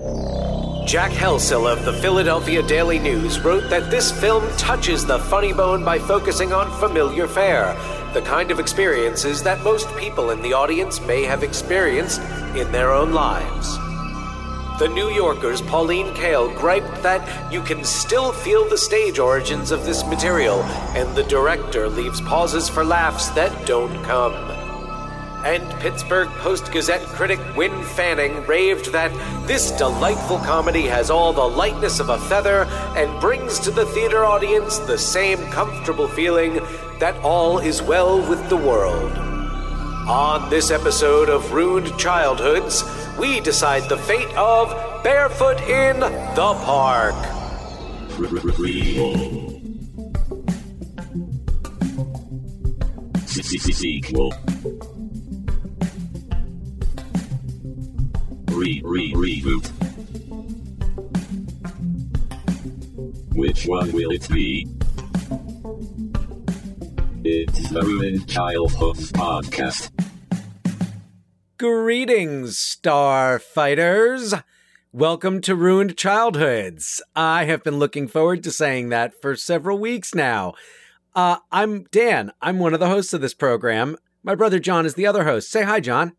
Jack Helsill of the Philadelphia Daily News wrote that this film touches the funny bone by focusing on familiar fare, the kind of experiences that most people in the audience may have experienced in their own lives. The New Yorker's Pauline Kael griped that you can still feel the stage origins of this material, and the director leaves pauses for laughs that don't come. And Pittsburgh Post Gazette critic Wynn Fanning raved that this delightful comedy has all the lightness of a feather and brings to the theater audience the same comfortable feeling that all is well with the world. On this episode of Ruined Childhoods, we decide the fate of Barefoot in the Park. Sequel. Re re reboot. Which one will it be? It's the Ruined Childhoods podcast. Greetings, Starfighters! Welcome to Ruined Childhoods. I have been looking forward to saying that for several weeks now. Uh, I'm Dan. I'm one of the hosts of this program. My brother Jon is the other host. Say hi, Jon.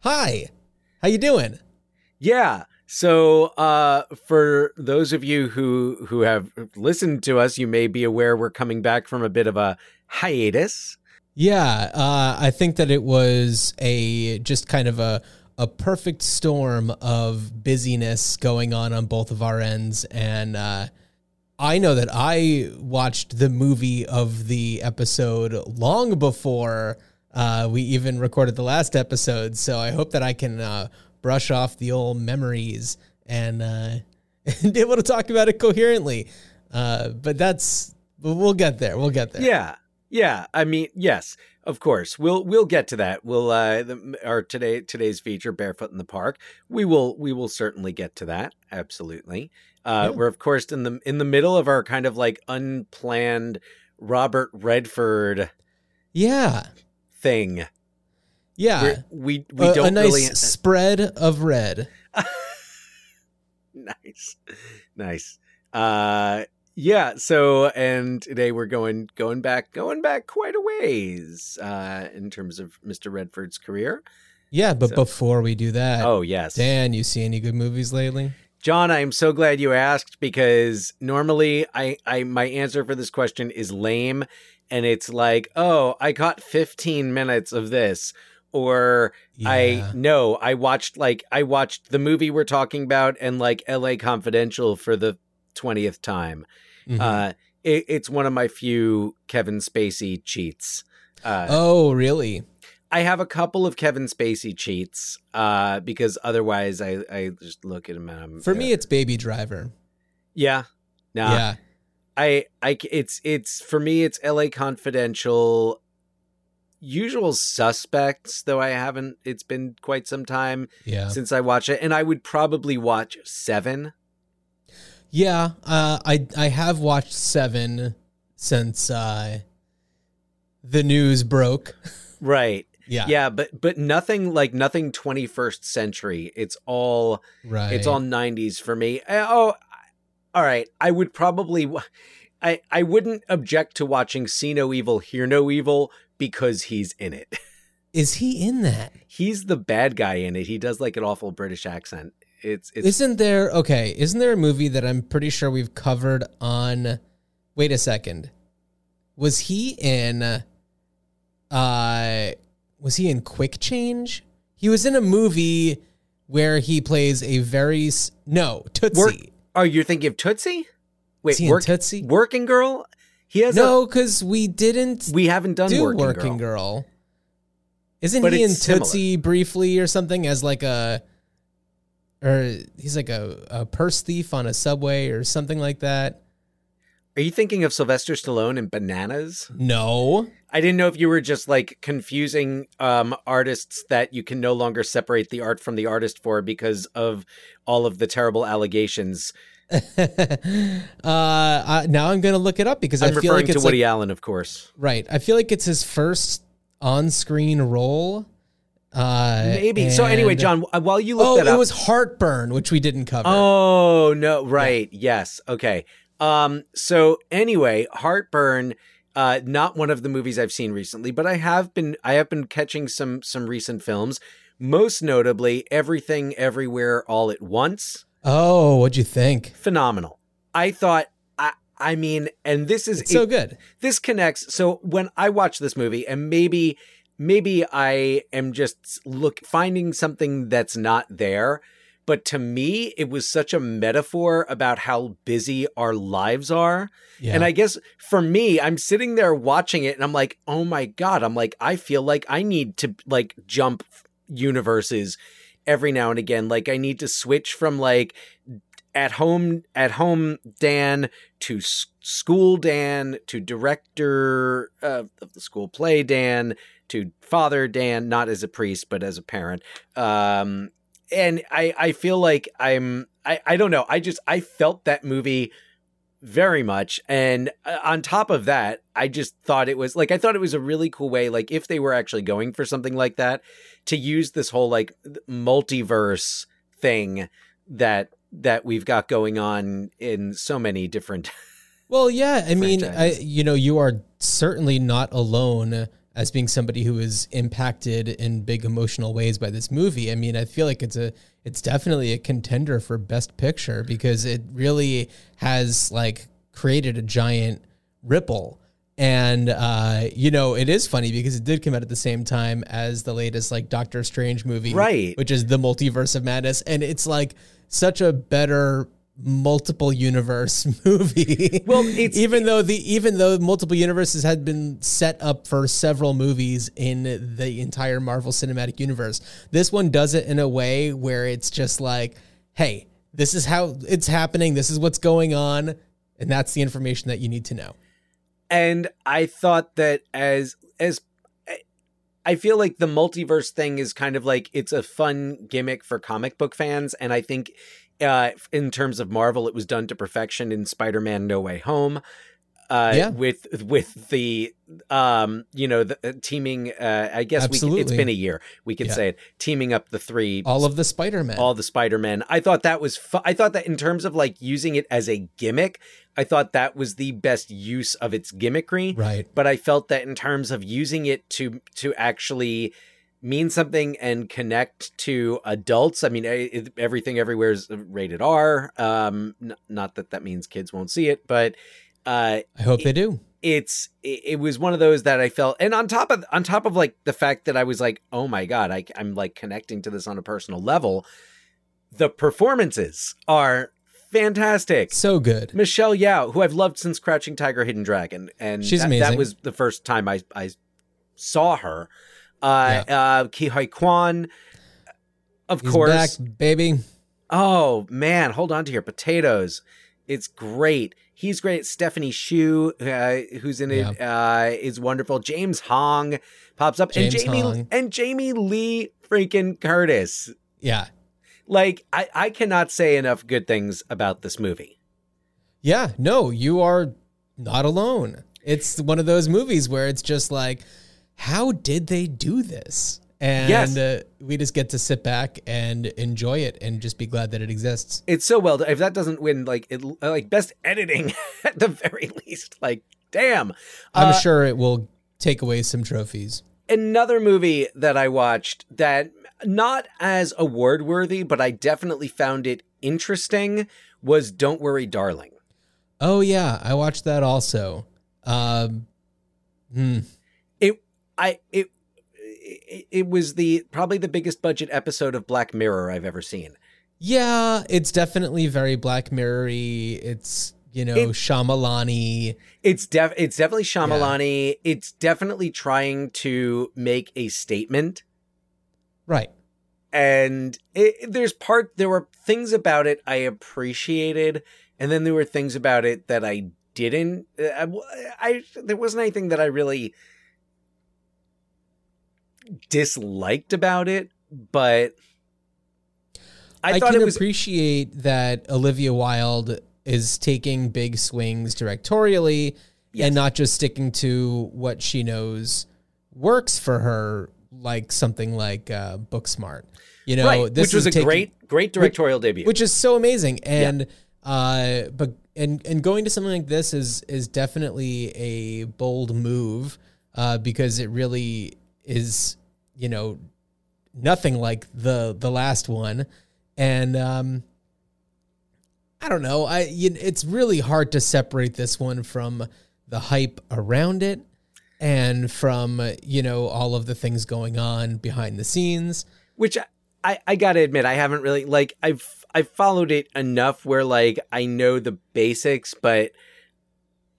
Hi. How you doing? Yeah. So, uh, for those of you who who have listened to us, you may be aware we're coming back from a bit of a hiatus. Yeah, uh, I think that it was a just kind of a a perfect storm of busyness going on on both of our ends, and uh, I know that I watched the movie of the episode long before uh, we even recorded the last episode. So I hope that I can uh, brush off the old memories and, uh, and be able to talk about it coherently. Uh, but that's we'll get there. We'll get there. Yeah. Yeah, I mean, yes, of course. We'll we'll get to that. We'll uh the, our today today's feature barefoot in the park. We will we will certainly get to that. Absolutely. Uh Yeah. we're of course in the in the middle of our kind of like unplanned Robert Redford Yeah. thing. Yeah. We're- we we a, don't a nice really spread of red. nice. Nice. Uh yeah, so and today we're going going back going back quite a ways uh in terms of Mr. Redford's career. Yeah, but So- before we do that, Oh, yes. Dan, you see any good movies lately? Jon, I'm so glad you asked because normally I, I my answer for this question is lame and it's like, oh, I caught 15 minutes of this. Or I Yeah. no, I watched like I watched the movie we're talking about and like LA Confidential for the 20th time. Mhm. Uh it, it's one of my few Kevin Spacey cheats. Uh oh, really? I have a couple of Kevin Spacey cheats uh because otherwise I I just look at him and I'm For uh, me, it's Baby Driver. Yeah. No. Yeah. I it's it's for me it's LA Confidential usual suspects though I haven't it's been quite some time Yeah. since I watched it and I would probably watch 7. Yeah. Uh, I I have watched Seven since uh, the news broke. Right. Yeah. Yeah, but but nothing like nothing 21st century. It's all Right. it's all 90s for me. Uh, Oh, all right. I would probably I I wouldn't object to watching See No Evil, Hear No Evil because he's in it. Is he in that? he's the bad guy in it. He does like an awful British accent. It's it's Isn't there okay? Isn't there a movie that I'm pretty sure we've covered on? Wait a second. Was he in? Uh, was he in Quick Change? He was in a movie where he plays a very no Tootsie. Work- Oh, you're thinking of Tootsie? Wait, Is he in work, Tootsie? Working Girl? He has no, because we didn't we haven't done do Working, Working, Girl. Girl. Isn't But he in it's similar. Tootsie briefly or something as like a, or he's like a, a purse thief on a subway or something like that? Are you thinking of Sylvester Stallone in Bananas? No. I didn't know if you were just like confusing um artists that you can no longer separate the art from the artist for because of all of the terrible allegations. uh, I, now I'm gonna look it up because I'm I feel referring like it's to Woody like, Allen, of course. right. I feel like it's his first on-screen role, Uh, Maybe. So anyway, Jon, uh, while you look Oh, that up, it was Heartburn, which we didn't cover. Oh no, right. Yes. Okay. Um so anyway, Heartburn uh not one of the movies I've seen recently, but I have been I have been catching some some recent films, most notably Everything Everywhere All at Once. Oh, what'd you think? Phenomenal. I thought I I mean, and this is It's so good. this connects so when i watch this movie and maybe maybe i am just look finding something that's not there but to me it was such a metaphor about how busy our lives are Yeah. and i guess for me i'm sitting there watching it and i'm like oh my god i'm like i feel like i need to like jump universes every now and again like i need to switch from like at home at home dan to school Dan to director of the school play Dan to father Dan, not as a priest but as a parent. Um, and I I feel like I'm I I don't know I just I felt that movie very much and uh, on top of that i just thought it was like i thought it was a really cool way like if they were actually going for something like that to use this whole like multiverse thing that that we've got going on in so many different Well, yeah. I mean, I, you know, you are certainly not alone as being somebody who is impacted in big emotional ways by this movie. I mean, I feel like it's a, it's definitely a contender for Best Picture because it really has like created a giant ripple. And uh, you know, it is funny because it did come out at the same time as the latest like Doctor Strange movie, Right. Which is the Multiverse of Madness, and it's like such a better multiple universe movie. Well, it's- even though the even though multiple universes had been set up for several movies in the entire Marvel Cinematic Universe, this one does it in a way where it's just like, hey, this is how it's happening. This is what's going on, and that's the information that you need to know. and I thought that as as I feel like the multiverse thing is kind of like it's a fun gimmick for comic book fans, and I think uh, in terms of Marvel, it was done to perfection in Spider-Man: No Way Home. Uh, Yeah. with with the um you know the uh, teaming uh I guess we can, it's been a year we could Yeah. say it teaming up the three All of the Spider Man. all the Spider-Man. I thought that was fu- I thought that in terms of like using it as a gimmick, I thought that was the best use of its gimmickry. Right. But I felt that in terms of using it to to actually mean something and connect to adults. I mean, it, everything everywhere is rated R. Um, n- not that that means kids won't see it, but uh, I hope they do. it's it, it was one of those that I felt, and on top of on top of like the fact that I was like, oh my god, I, I'm like connecting to this on a personal level. The performances are fantastic. So good. Michelle Yeoh, who I've loved since Crouching Tiger, Hidden Dragon, and She's that, that was the first time I I saw her. Uh, uh, Ke Huy Quan, of He's course. back, baby. Oh man, hold on to your potatoes. It's great. He's great. Stephanie Hsu, uh, who's in it, uh, is wonderful. James Hong pops up, James and Jamie Hong. and Jamie Lee freaking Curtis. Yeah. Like I, I cannot say enough good things about this movie. Yeah, no, you are not alone. It's one of those movies where it's just like, how did they do this? And Yes. uh, we just get to sit back and enjoy it and just be glad that it exists. It's so well. done. If that doesn't win, like it, like best editing at the very least. Like damn. I'm Uh, sure it will take away some trophies. another movie that I watched that not as award worthy, but I definitely found it interesting was Don't Worry, Darling. Oh yeah, I watched that also. Um, hmm. It I it it, it was the probably the biggest budget episode of Black Mirror I've ever seen. Yeah, it's definitely very Black Mirror-y. It's you know It- Shyamalan-y. It's def it's definitely Shyamalani. It's definitely trying to make a statement. Right. and it, there's part there were things about it I appreciated, and then there were things about it that I didn't. uh, I, I there wasn't anything that I really disliked about it, but I, I, thought can it was appreciate that Olivia Wilde is taking big swings directorially Yes. and not just sticking to what she knows works for her like something like uh, Booksmart. You know, right, this which was a taking- great, great directorial debut. which is so amazing and uh but and and going to something like this is is definitely a bold move uh because it really is you know nothing like the the last one. And um i don't know. I you, it's really hard to separate this one from the hype around it and from you know all of the things going on behind the scenes. Which I- I, I gotta admit I haven't really like I've I've followed it enough where like I know the basics, but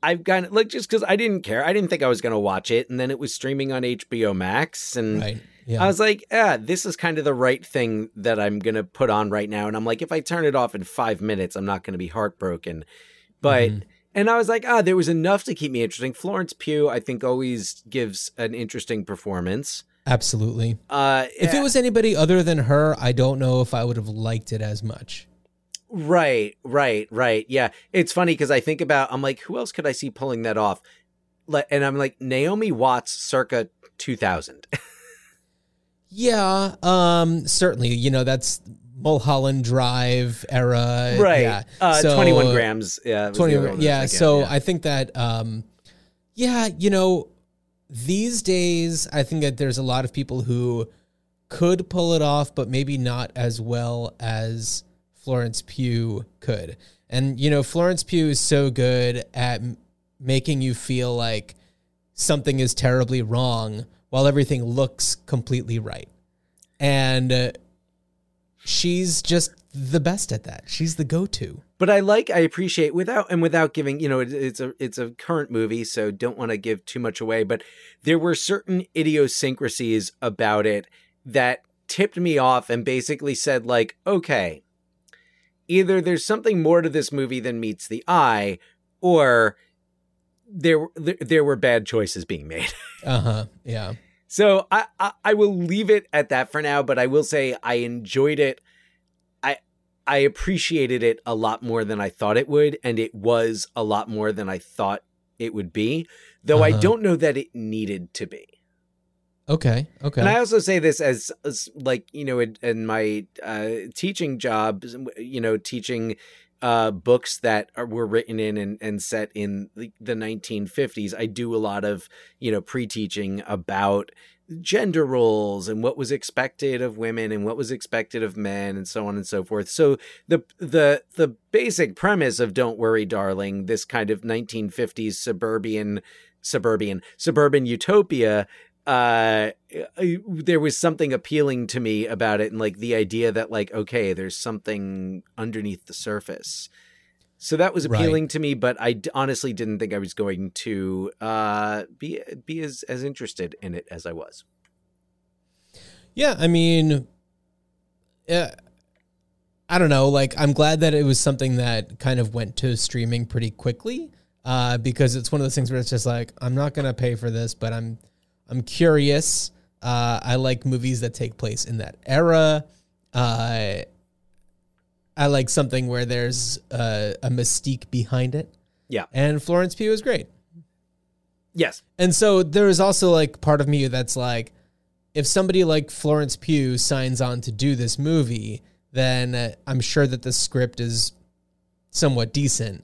I've got like just because I didn't care, I didn't think I was gonna watch it, and then it was streaming on HBO Max, and right yeah I was like, yeah, this is kind of the right thing that I'm gonna put on right now, and I'm like, if I turn it off in five minutes, I'm not gonna be heartbroken, but. Mhm. And I was like, ah, there was enough to keep me interesting. Florence Pugh, I think, always gives an interesting performance. absolutely Uh, If it was anybody other than her, I don't know if I would have liked it as much. Right, right, right. Yeah. It's funny because I think about, I'm like, who else could I see pulling that off? And I'm like, Naomi Watts circa 2000. Yeah, um, certainly. You know, that's Mulholland Drive era. Yeah. Uh, So, 21 grams. Yeah. was 20 other I yeah so yeah. i think that um yeah you know these days i think that there's a lot of people who could pull it off but maybe not as well as florence pugh could. And you know florence pugh is so good at making you feel like something is terribly wrong while everything looks completely right. And uh, she's just the best at that. She's the go-to. But I like, I appreciate without, and without giving, you know, it, it's a, it's a current movie, so don't want to give too much away, but there were certain idiosyncrasies about it that tipped me off and basically said like, okay, either there's something more to this movie than meets the eye, or there there, were bad choices being made. uh-huh yeah So I, I I will leave it at that for now, but I will say I enjoyed it. I I appreciated it a lot more than I thought it would, and it was a lot more than I thought it would be. Though I Uh-huh. don't know that it needed to be. Okay. Okay. And I also say this as, as like you know in, in my uh, teaching job, you know, teaching uh, books that are, were written in and, and set in the, the 1950s. I do a lot of you know pre-teaching about gender roles and what was expected of women and what was expected of men and so on and so forth. So the the the basic premise of Don't Worry Darling, this kind of 1950s suburban suburban suburban utopia uh there was something appealing to me about it and like the idea that like okay there's something underneath the surface so that was Right. appealing to me but i d- honestly didn't think i was going to uh be be as as interested in it as i was yeah. I mean, yeah. I don't know. Like, I'm glad that it was something that kind of went to streaming pretty quickly. Uh, because it's one of those things where it's just like I'm not gonna pay for this, but I'm I'm curious. Uh, I like movies that take place in that era. Uh, I like something where there's uh, a mystique behind it. Yeah. And Florence Pugh is great. yes And so there is also like part of me that's like, if somebody like Florence Pugh signs on to do this movie, then I'm sure that the script is somewhat decent.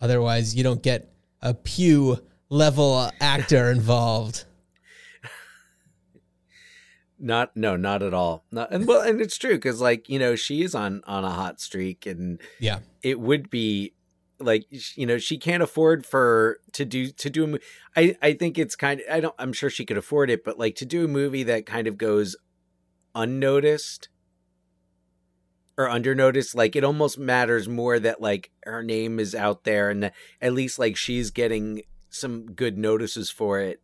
Otherwise, you don't get a Pugh level actor involved. Not no not at all not and well and it's true because like you know she is on on a hot streak and Yeah. it would be like you know she can't afford for to do to do a I I think it's kind of I don't I'm sure she could afford it but like to do a movie that kind of goes unnoticed or undernoticed like it almost matters more that like her name is out there and that at least like she's getting some good notices for it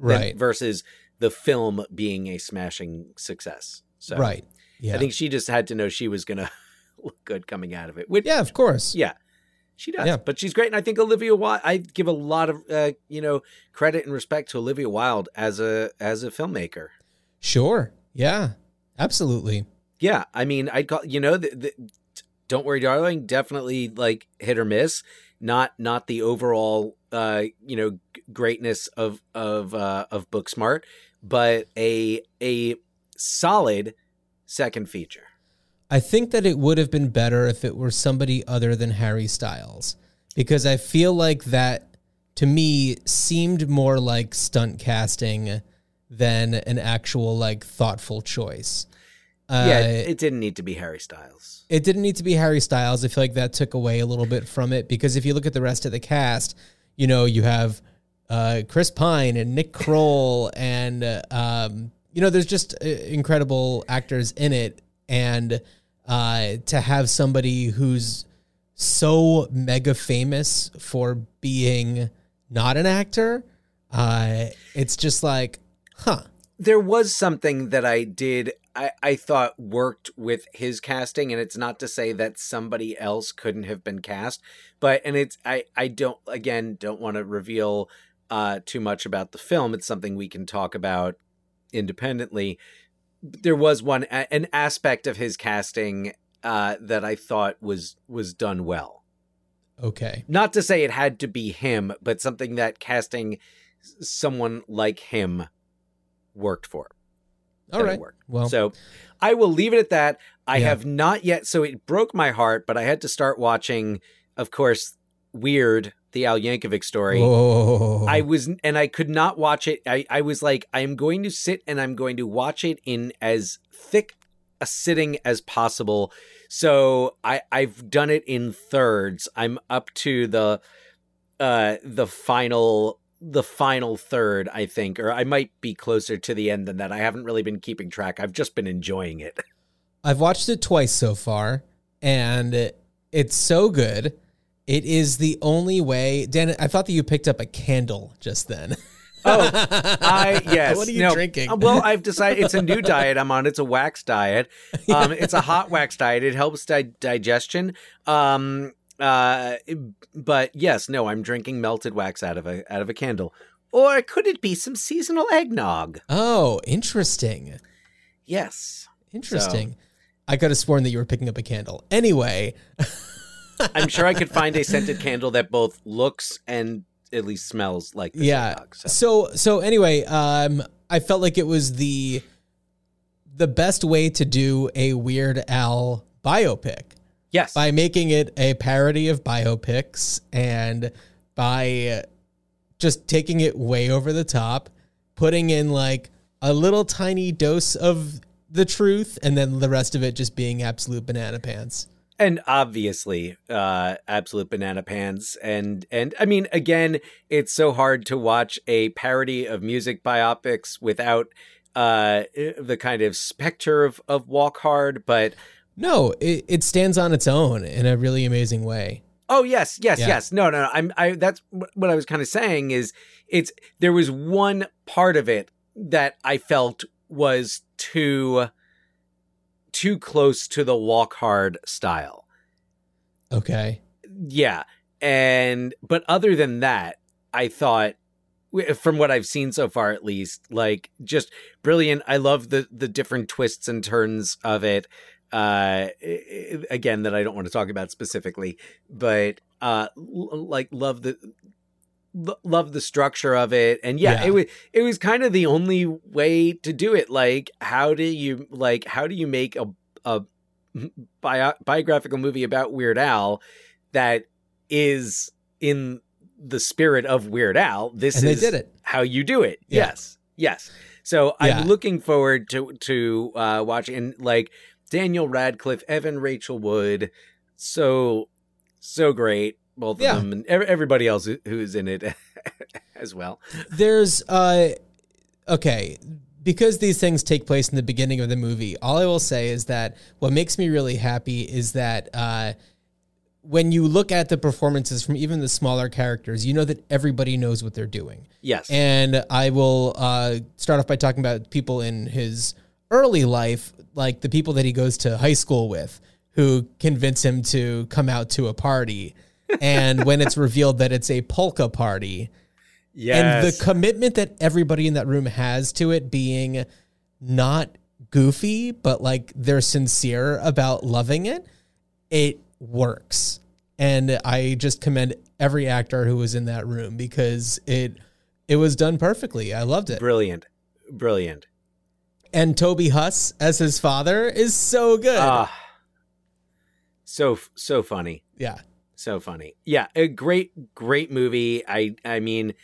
Right. versus the film being a smashing success so Right. Yeah. I think she just had to know she was gonna look good coming out of it which yeah, of course. yeah, she does. Yeah. But she's great, and I think Olivia Wilde. I give a lot of uh, you know credit and respect to Olivia Wilde as a as a filmmaker. Sure. Yeah. Absolutely. Yeah, I mean, I'd call you know the, the Don't Worry, Darling. Definitely like hit or miss. Not not the overall uh you know greatness of of uh of Booksmart, but a a solid second feature. I think that it would have been better if it were somebody other than Harry Styles because I feel like that to me seemed more like stunt casting than an actual like thoughtful choice. yeah, Uh, it didn't need to be Harry Styles. it didn't need to be Harry Styles. I feel like that took away a little bit from it because if you look at the rest of the cast, you know, you have uh, Chris Pine and Nick Kroll, and uh, um, you know, there's just uh, incredible actors in it, and uh, to have somebody who's so mega famous for being not an actor, uh, it's just like, huh. there was something that I did I, I thought worked with his casting, and it's not to say that somebody else couldn't have been cast, but and it's I I don't again don't want to reveal uh too much about the film. It's something we can talk about independently. There was one an aspect of his casting uh that I thought was was done well. Okay. Not to say it had to be him, but something that casting someone like him worked for. All right. Well, So I will leave it at that. I Yeah. have not yet. So it broke my heart, but I had to start watching, of course, Weird, the Al Yankovic story. Whoa. I was, and I could not watch it. I, I was like, I am going to sit and I'm going to watch it in as thick a sitting as possible. So I, I've done it in thirds. I'm up to the, uh, the final, the final third, I think, or I might be closer to the end than that. I haven't really been keeping track. I've just been enjoying it. I've watched it twice so far, and it's so good. It is the only way. Dan, I thought that you picked up a candle just then. Oh, I yes. What are you no, drinking? uh, Well, I've decided it's a new diet I'm on. It's a wax diet. Um, it's a hot wax diet. It helps di- digestion. Um, uh, but yes, no, I'm drinking melted wax out of a out of a candle. Or could it be some seasonal eggnog? Oh, interesting. Yes. Interesting. I could have sworn that you were picking up a candle. Anyway, I'm sure I could find a scented candle that both looks and at least smells like this yeah. eggnog. So. So so anyway, um, I felt like it was the the best way to do a Weird Al biopic. Yes. by making it a parody of biopics and by just taking it way over the top, putting in like a little tiny dose of the truth, and then the rest of it just being absolute banana pants. And obviously uh absolute banana pants and and i mean again it's so hard to watch a parody of music biopics without uh the kind of specter of of walk hard but No, it, it stands on its own in a really amazing way. oh yes yes Yeah. yes no no no i'm i that's wh- what i was kind of saying is it's there was one part of it that i felt was too too close to the walk hard style. Okay. yeah and but other than that i thought from what i've seen so far at least like just brilliant. I love the the different twists and turns of it. Uh again that i don't want to talk about specifically but uh l- like love the lo- love the structure of it and yeah, Yeah. it was it was kind of the only way to do it like how do you like how do you make a a bio- biographical movie about Weird Al that is in the spirit of Weird Al. This And they is did it. how you do it. Yeah. Yes. Yes. So Yeah. I'm looking forward to to uh watching and like Daniel Radcliffe, Evan Rachel Wood, so so great both Yeah. of them and everybody else who's in it as well. There's uh okay, because these things take place in the beginning of the movie, all I will say is that what makes me really happy is that uh when you look at the performances from even the smaller characters, you know that everybody knows what they're doing. Yes. And I will uh, start off by talking about people in his early life, like the people that he goes to high school with, who convince him to come out to a party. And when it's revealed that it's a polka party, Yeah. and the commitment that everybody in that room has to it being not goofy, but like they're sincere about loving it, it works. And I just commend every actor who was in that room because it it was done perfectly. I loved it. brilliant brilliant. And Toby Huss as his father is so good. Ah, so so funny, yeah. So funny. Yeah, a great great movie. I I mean,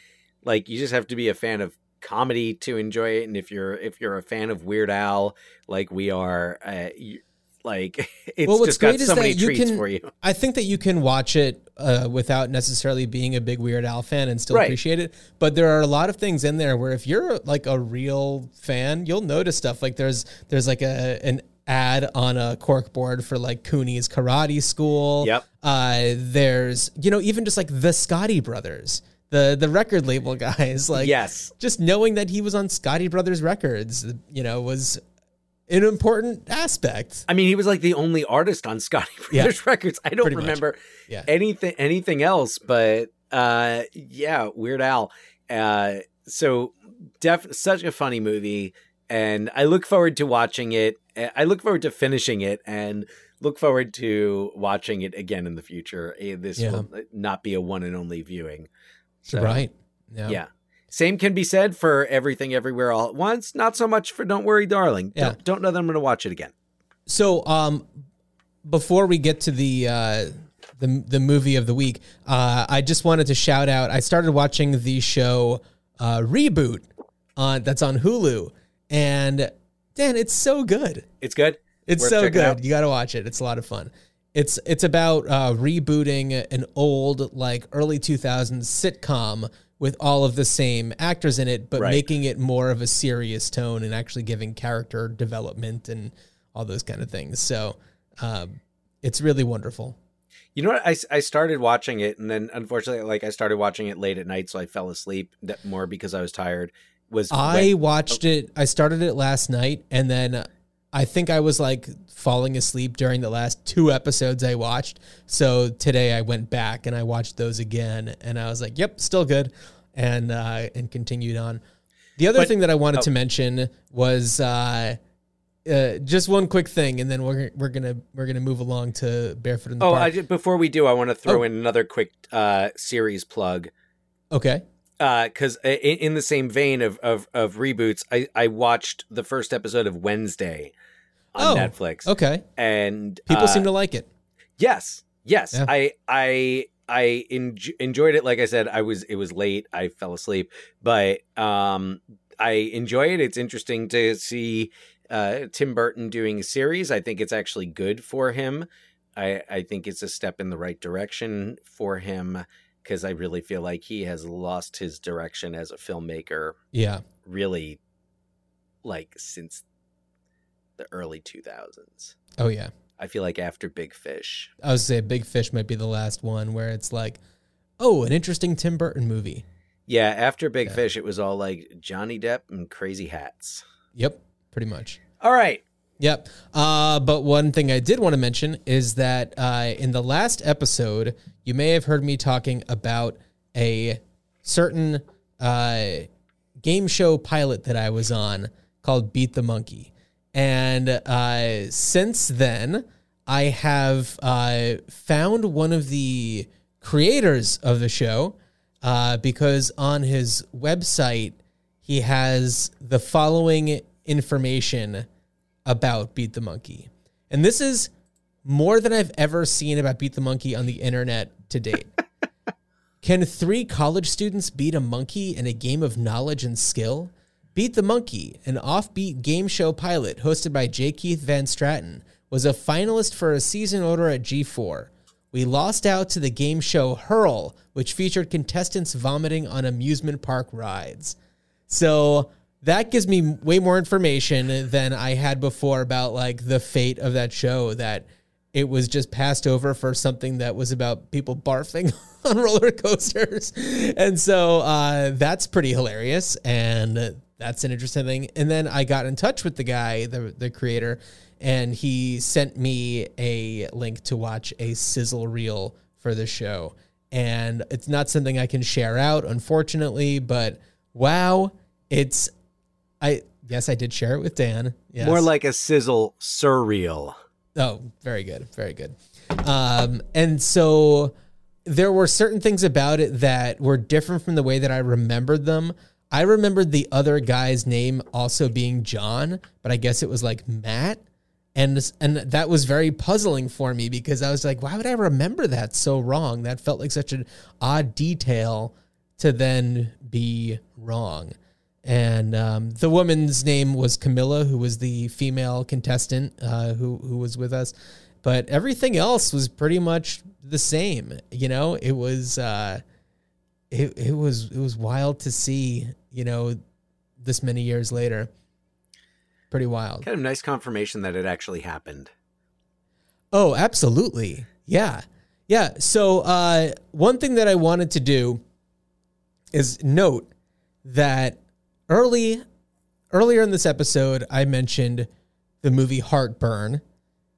like you just have to be a fan of comedy to enjoy it, and if you're if you're a fan of Weird Al, like we are, uh, you, like it's Well, what's just got great is so that many you treats can- for you. I think that you can watch it uh, without necessarily being a big Weird Al fan and still Right. appreciate it. But there are a lot of things in there where if you're like a real fan, you'll notice stuff. Like there's there's like a an ad on a cork board for like Cooney's Karate School. Yep. Uh, there's you know even just like the Scotti Brothers, the the record label guys. Like yes, just knowing that he was on Scotti Brothers Records, you know, was an important aspect. I mean, he was like the only artist on Scotti Yeah. Brothers Records. I don't Pretty remember Yeah. anything anything else, but uh, yeah, Weird Al. Uh, so def such a funny movie, and I look forward to watching it. Uh, I look forward to finishing it, and look forward to watching it again in the future. Uh, This Yeah. will not be a one and only viewing. So, right. Yeah. Yeah. Same can be said for everything everywhere all at once. Not so much for Don't Worry Darling. Yeah. Don't, don't know that I'm going to watch it again. So, um, before we get to the uh, the the movie of the week, uh, I just wanted to shout out. I started watching the show uh, Reboot on that's on Hulu, and Dan, it's so good. It's good. It's Worth so good. out. You got to watch it. It's a lot of fun. It's it's about uh, rebooting an old like early 2000s sitcom with all of the same actors in it, but Right. making it more of a serious tone and actually giving character development and all those kind of things. So um, it's really wonderful. You know what? I, I started watching it, and then unfortunately, like I started watching it late at night, so I fell asleep more because I was tired. Was I when- watched it. I started it last night, and then I think I was like falling asleep during the last two episodes I watched. So today I went back and I watched those again, and I was like, "Yep, still good," and uh, and continued on. The other But- thing that I wanted oh. to mention was uh, uh, just one quick thing, and then we're we're gonna we're gonna move along to Barefoot in the Oh, Park. I just, before we do, I want to throw Oh. in another quick uh, series plug. okay. Because in, in the same vein of, of, of reboots, I, I watched the first episode of Wednesday on Oh, Netflix, Okay. and People uh, seem to like it. Yes, yes. Yeah. I I I enj- enjoyed it. Like I said, I was it was late. I fell asleep, but um, I enjoy it. It's interesting to see uh, Tim Burton doing a series. I think it's actually good for him. I I think it's a step in the right direction for him because I really feel like he has lost his direction as a filmmaker. Yeah. Really, like since the early two thousands. Oh yeah. I feel like after Big Fish. I would say Big Fish might be the last one where it's like, oh, an interesting Tim Burton movie. Yeah, after Big Yeah. Fish, it was all like Johnny Depp and crazy hats. Yep, pretty much. All right. Yep. Uh, but one thing I did want to mention is that uh, in the last episode, you may have heard me talking about a certain uh, game show pilot that I was on called Beat the Monkey. And uh, since then, I have uh, found one of the creators of the show uh, because on his website, he has the following information about Beat the Monkey. And this is more than I've ever seen about Beat the Monkey on the internet to date. Can three college students beat a monkey in a game of knowledge and skill? Beat the Monkey, an offbeat game show pilot hosted by J. Keith Van Straaten, was a finalist for a season order at G4. We lost out to the game show Hurl, which featured contestants vomiting on amusement park rides. So that gives me way more information than I had before about like the fate of that show that it was just passed over for something that was about people barfing on roller coasters. And so uh, that's pretty hilarious and that's an interesting thing. And then I got in touch with the guy, the the creator, and he sent me a link to watch a sizzle reel for the show. And it's not something I can share out, unfortunately, but wow, it's I yes, I did share it with Dan. Yes. More like a sizzle surreal. Oh, very good. Very good. Um, and so there were certain things about it that were different from the way that I remembered them. I remembered the other guy's name also being John, but I guess it was like Matt. And and that was very puzzling for me because I was like, why would I remember that so wrong? That felt like such an odd detail to then be wrong. And um, the woman's name was Camilla, who was the female contestant uh, who who was with us. But everything else was pretty much the same. You know, it was uh, it it was it was wild to see. You know, this many years later, pretty wild. Kind of nice confirmation that it actually happened. Oh, absolutely. Yeah. Yeah. So, uh, one thing that I wanted to do is note that early earlier in this episode I mentioned the movie Heartburn,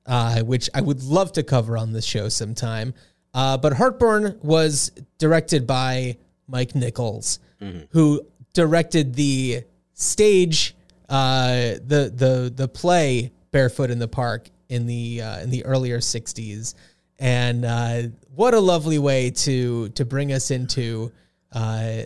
uh, which I would love to cover on this show sometime. Uh, but Heartburn was directed by Mike Nichols, who directed the stage, uh, the the the play Barefoot in the Park in the uh, in the earlier '60s, and uh, what a lovely way to to bring us into uh,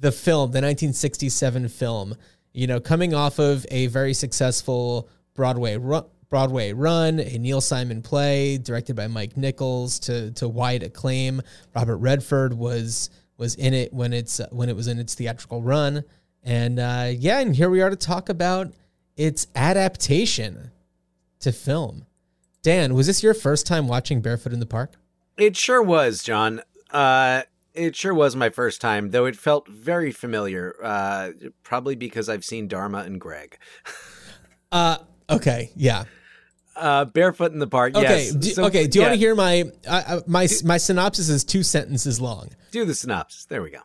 the film, the 1967 film. You know, coming off of a very successful Broadway run, Broadway run, a Neil Simon play directed by Mike Nichols to to wide acclaim. Robert Redford was was in it when it's when it was in its theatrical run, and uh, yeah, and here we are to talk about its adaptation to film. Dan, was this your first time watching Barefoot in the Park? It sure was, Jon. Uh, it sure was my first time, though it felt very familiar. Uh, probably because I've seen Dharma and Greg. Uh, okay, yeah. Uh, Barefoot in the Park. Okay, yes. do, So, okay. Do you yeah, want to hear my uh, my my synopsis is two sentences long. Do the synopsis. There we go.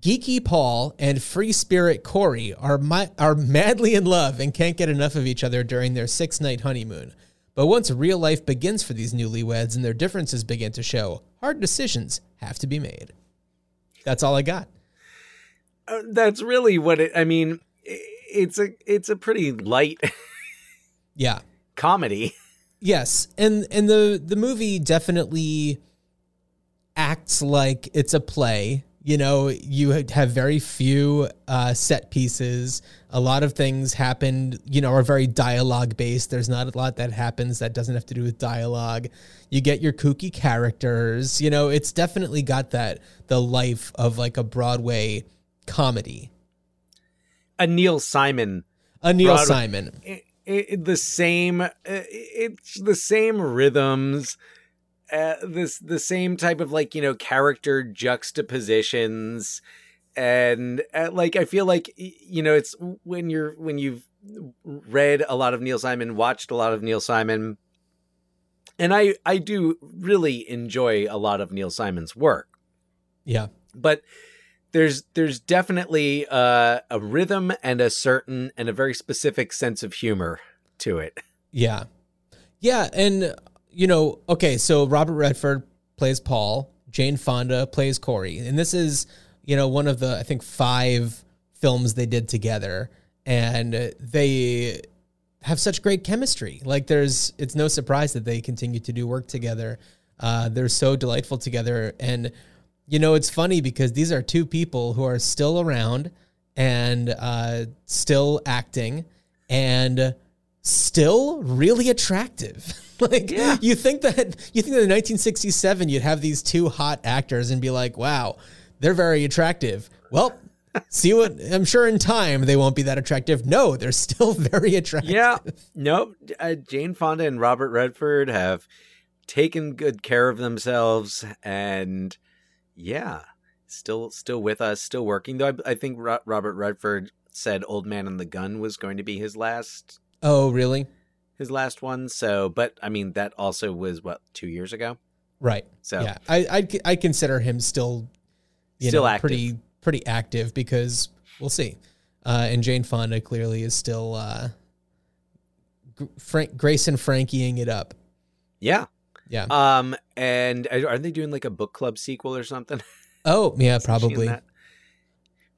Geeky Paul and free spirit Corie are my, are madly in love and can't get enough of each other during their six night honeymoon. But once real life begins for these newlyweds and their differences begin to show, hard decisions have to be made. That's all I got. Uh, that's really what it. I mean, it's a it's a pretty light Yeah. comedy. Yes, and and the the movie definitely acts like it's a play. You know, you have very few uh, set pieces. A lot of things happen, you know, are very dialogue based. There's not a lot that happens that doesn't have to do with dialogue. You get your kooky characters. You know, it's definitely got that the life of like a Broadway comedy. A Neil Simon A Neil Broadway- Simon. it, it, the same uh, it's the same rhythms uh, this the same type of like you know character juxtapositions and uh, like i feel like you know it's when you're when you've read a lot of neil simon watched a lot of neil simon and i i do really enjoy a lot of neil simon's work Yeah. but there's there's definitely uh, a rhythm and a certain and a very specific sense of humor to it. Yeah. Yeah. And, you know, okay, so Robert Redford plays Paul, Jane Fonda plays Corie. And this is, you know, one of the, I think, five films they did together. And they have such great chemistry. Like, there's, it's no surprise that they continue to do work together. Uh, they're so delightful together. And, you know, it's funny because these are two people who are still around and uh, still acting and still really attractive. like you think that you think that in 1967 you'd have these two hot actors and be like, "Wow, they're very attractive." Well, see what I'm sure in time they won't be that attractive. No, they're still very attractive. Yeah, nope. Uh, Jane Fonda and Robert Redford have taken good care of themselves, and yeah, still still with us, still working. Though I, I think Robert Redford said "Old Man and the Gun" was going to be his last Oh, really? his last one. So, but I mean that also was what two years ago. Right. So Yeah, I I I consider him still, you Still know, active. pretty pretty active because we'll see. Uh, and Jane Fonda clearly is still uh, Frank Grace and Frankieing it up. yeah. Yeah. Um, and are they doing like a book club sequel or something? oh, yeah, Is she in probably.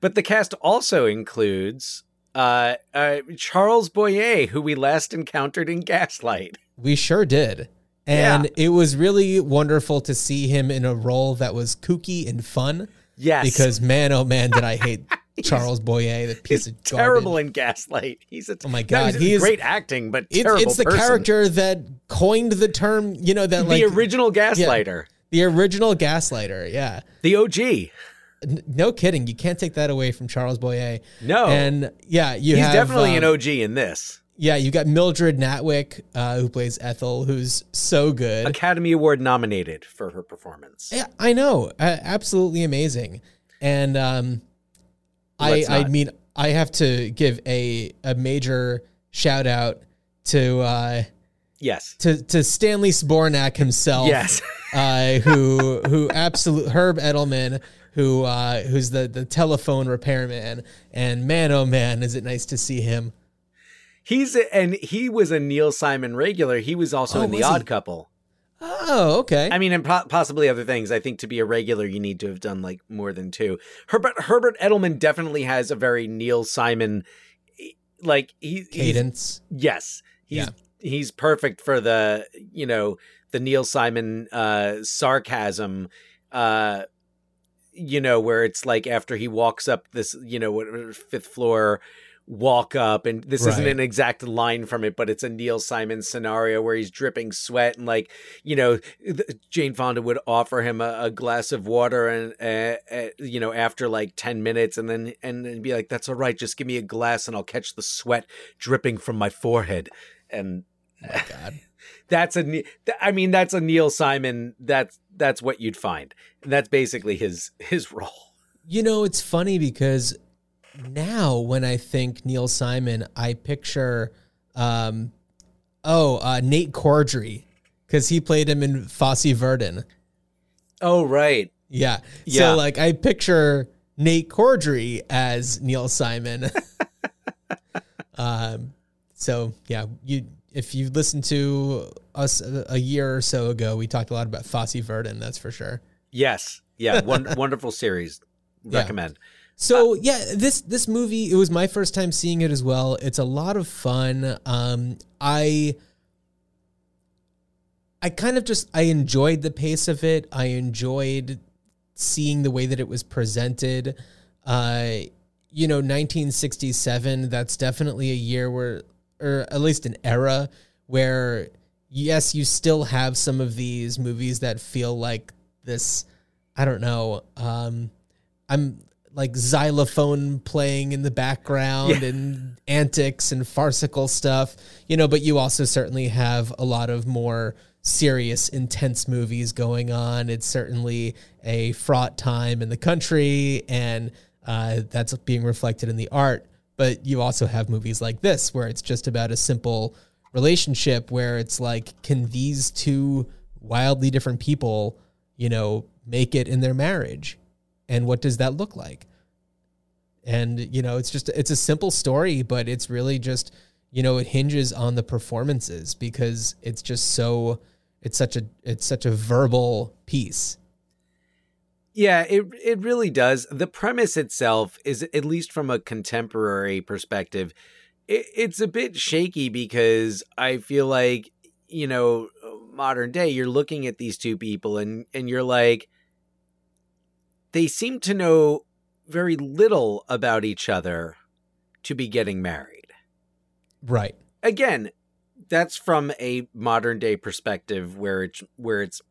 But the cast also includes uh, uh, Charles Boyer, who we last encountered in Gaslight. We sure did. And it was really wonderful to see him in a role that was kooky and fun Yes, because man, oh man, did I hate Charles Boyer, the piece He's of terrible garbage. in Gaslight. He's a Oh my no, God, he's he is- great acting, but It's, it's the person. character that coined the term, you know, that the like original Gaslighter, the original gaslighter. Yeah. the OG. N- no kidding. You can't take that away from Charles Boyer. No, And yeah, you he's have definitely an um, OG in this. Yeah, you got Mildred Natwick, uh, who plays Ethel, who's so good. Academy Award nominated for her performance. Yeah, I know, uh, absolutely amazing. And um, I, I mean, I have to give a a major shout out to uh, Yes. to to Stanley Spornak himself. Yes. uh, who who absolute Herb Edelman, who uh, who's the the telephone repairman, and man, oh man, is it nice to see him. He's a, and he was a Neil Simon regular. He was also Oh, in The was he? Odd Couple. Oh, okay. I mean, and po- possibly other things. I think to be a regular, you need to have done like more than two. Herbert Herbert Edelman definitely has a very Neil Simon, like he, he's Cadence. Yes, he's Yeah. he's perfect for the you know the Neil Simon uh, sarcasm. Uh, you know where it's like after he walks up this you know fifth floor walk up and this isn't an exact line from it but it's a neil simon scenario where he's dripping sweat and like you know jane fonda would offer him a, a glass of water and uh, uh, you know after like 10 minutes and then and then be like that's all right just give me a glass and i'll catch the sweat dripping from my forehead and Oh my God. That's a i mean that's a neil simon that's that's what you'd find and that's basically his his role You know, it's funny because now when I think Neil Simon, I picture, um, oh, uh, Nate Corddry, because he played him in Fosse Verdon. oh right Yeah. Yeah. So like I picture Nate Corddry as Neil Simon. um so yeah, you if you listened to us a, a year or so ago, we talked a lot about Fosse Verdon, that's for sure. yes yeah one, wonderful series Yeah. recommend So yeah, this this movie it was my first time seeing it as well. It's a lot of fun. Um, I I kind of just I enjoyed the pace of it. I enjoyed seeing the way that it was presented. Uh, you know, 1967. That's definitely a year where, or at least an era where, yes, you still have some of these movies that feel like this. I don't know. Um, I'm like xylophone playing in the background and antics and farcical stuff, you know, but you also certainly have a lot of more serious, intense movies going on. It's certainly a fraught time in the country, and uh, that's being reflected in the art. But you also have movies like this where it's just about a simple relationship where it's like, can these two wildly different people, you know, make it in their marriage? and what does that look like and you know it's just it's a simple story but it's really just you know it hinges on the performances because it's just so it's such a it's such a verbal piece Yeah, it it really does. The premise itself is, at least from a contemporary perspective, it, it's a bit shaky because I feel like you know, modern day, you're looking at these two people and and you're like, they seem to know very little about each other to be getting married. right Again, that's from a modern day perspective where it's where it's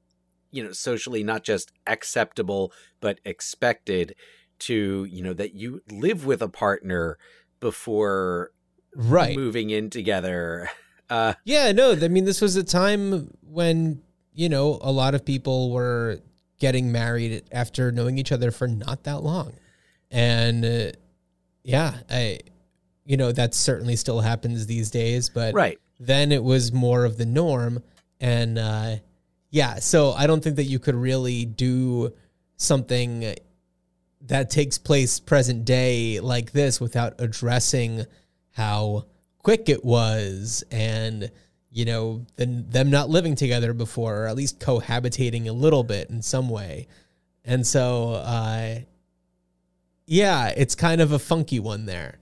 you know socially not just acceptable but expected to you know that you live with a partner before right. moving in together. Uh yeah no i mean this was a time when you know a lot of people were getting married after knowing each other for not that long. And uh, yeah i you know that certainly still happens these days but right. then it was more of the norm. And uh yeah so i don't think that you could really do something that takes place present day like this without addressing how quick it was and you know them not living together before or at least cohabitating a little bit in some way. And so uh yeah it's kind of a funky one there.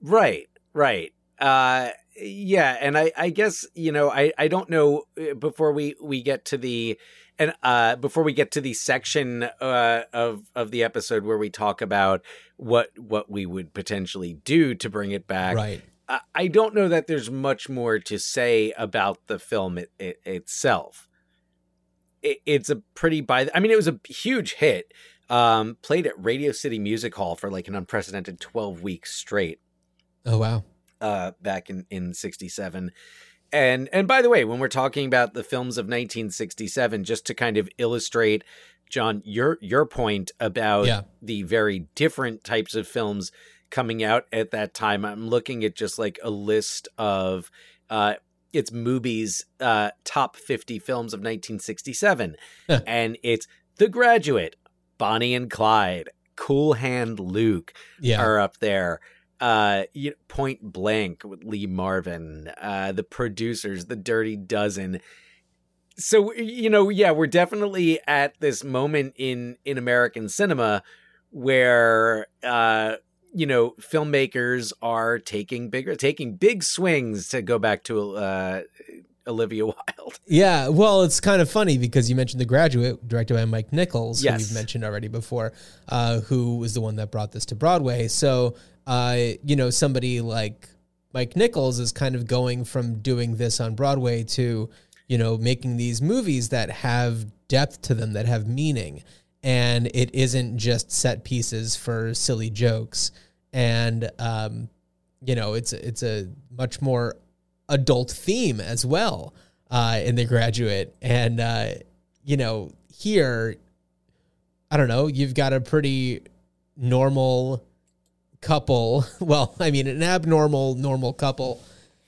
Right right. Uh yeah and i i guess you know i i don't know uh, before we we get to the and uh before we get to the section uh of of the episode where we talk about what what we would potentially do to bring it back Right. I- I don't know that there's much more to say about the film it, it, itself. It, it's a pretty by. the, I mean, it was a huge hit. Um, played at Radio City Music Hall for like an unprecedented 12 weeks straight. Oh wow. Uh, back in in '67. And and by the way, when we're talking about the films of 1967, just to kind of illustrate, Jon, your your point about Yeah. the very different types of films coming out at that time, I'm looking at just like a list of uh, it's movies uh, top 50 films of 1967, and it's The Graduate, Bonnie and Clyde, Cool Hand Luke, Yeah. are up there. Uh, you Point Blank with Lee Marvin, uh, the producers, The Dirty Dozen. So you know, yeah, we're definitely at this moment in in American cinema where uh, you know filmmakers are taking bigger, taking big swings to go back to uh, Olivia Wilde. Yeah, well, it's kind of funny because you mentioned The Graduate, directed by Mike Nichols, Yes. who we've mentioned already before, uh, who was the one that brought this to Broadway. So, uh, you know, somebody like Mike Nichols is kind of going from doing this on Broadway to, you know, making these movies that have depth to them, that have meaning. And it isn't just set pieces for silly jokes. And, um, you know, it's it's a much more adult theme as well uh, in The Graduate. And, uh, you know, here, I don't know, you've got a pretty normal couple. Well, I mean, an abnormal, normal couple.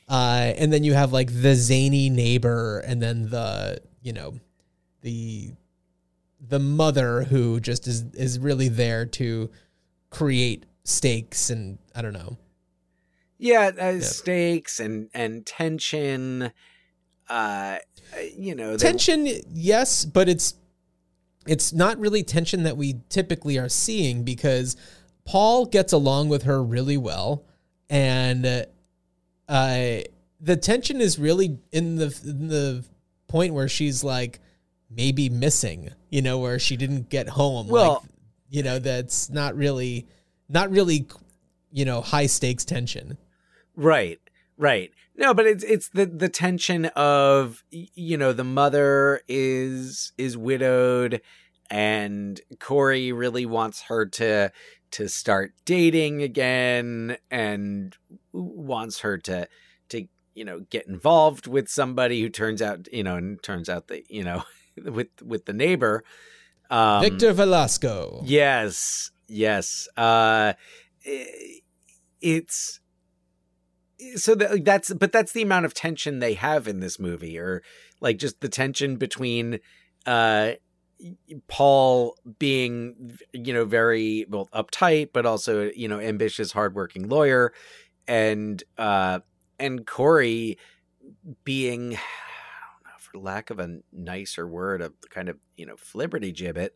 Uh, and then you have like the zany neighbor and then the, you know, the the mother who just is is really there to create stakes and I don't know. Yeah, uh, stakes and and tension. Uh, you know, they- tension yes but it's it's not really tension that we typically are seeing because paul gets along with her really well and uh, the tension is really in the in the point where she's like maybe missing you know where she didn't get home Well- like, you know that's not really not really you know high stakes tension Right, right. No, but it's it's the the tension of you know the mother is is widowed, and Corie really wants her to to start dating again, and wants her to to you know get involved with somebody who turns out you know and turns out that you know with with the neighbor. Um, victor velasco Yes, yes. Uh, it's so that, that's but that's the amount of tension they have in this movie, or like just the tension between uh Paul being you know very well uptight, but also you know ambitious, hardworking lawyer, and uh and Corie being. I don't know, For lack of a nicer word, a kind of you know flibberty gibbet,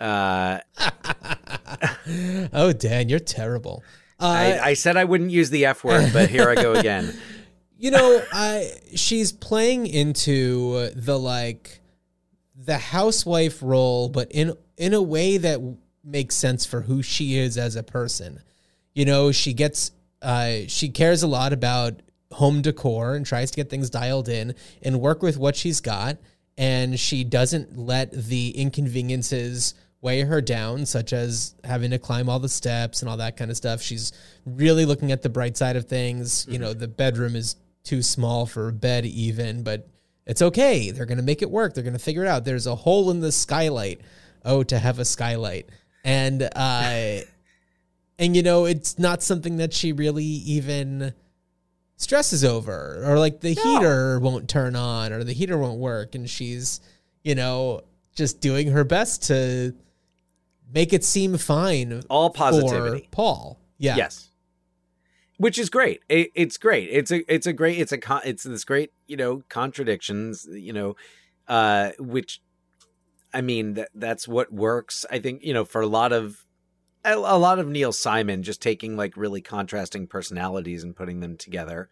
uh, oh, Dan, you're terrible. Uh, I, I said I wouldn't use the F word, but here I go again. you know, I she's playing into the like the housewife role, but in in a way that makes sense for who she is as a person. You know, she gets uh, she cares a lot about home decor and tries to get things dialed in and work with what she's got. And she doesn't let the inconveniences weigh her down, such as having to climb all the steps and all that kind of stuff. She's really looking at the bright side of things. You know, the bedroom is too small for a bed, even, but it's okay. They're going to make it work. They're going to figure it out. There's a hole in the skylight. Oh, to have a skylight. And, uh, and you know, it's not something that she really even stresses over or like the heater won't turn on or the heater won't work and she's you know just doing her best to make it seem fine All for positivity. Paul yeah Yes. Which is great. It, it's great. It's a it's a great it's a con, it's this great, you know, contradictions, you know, uh which I mean that that's what works. I think, you know, for a lot of a, a lot of Neil Simon just taking like really contrasting personalities and putting them together.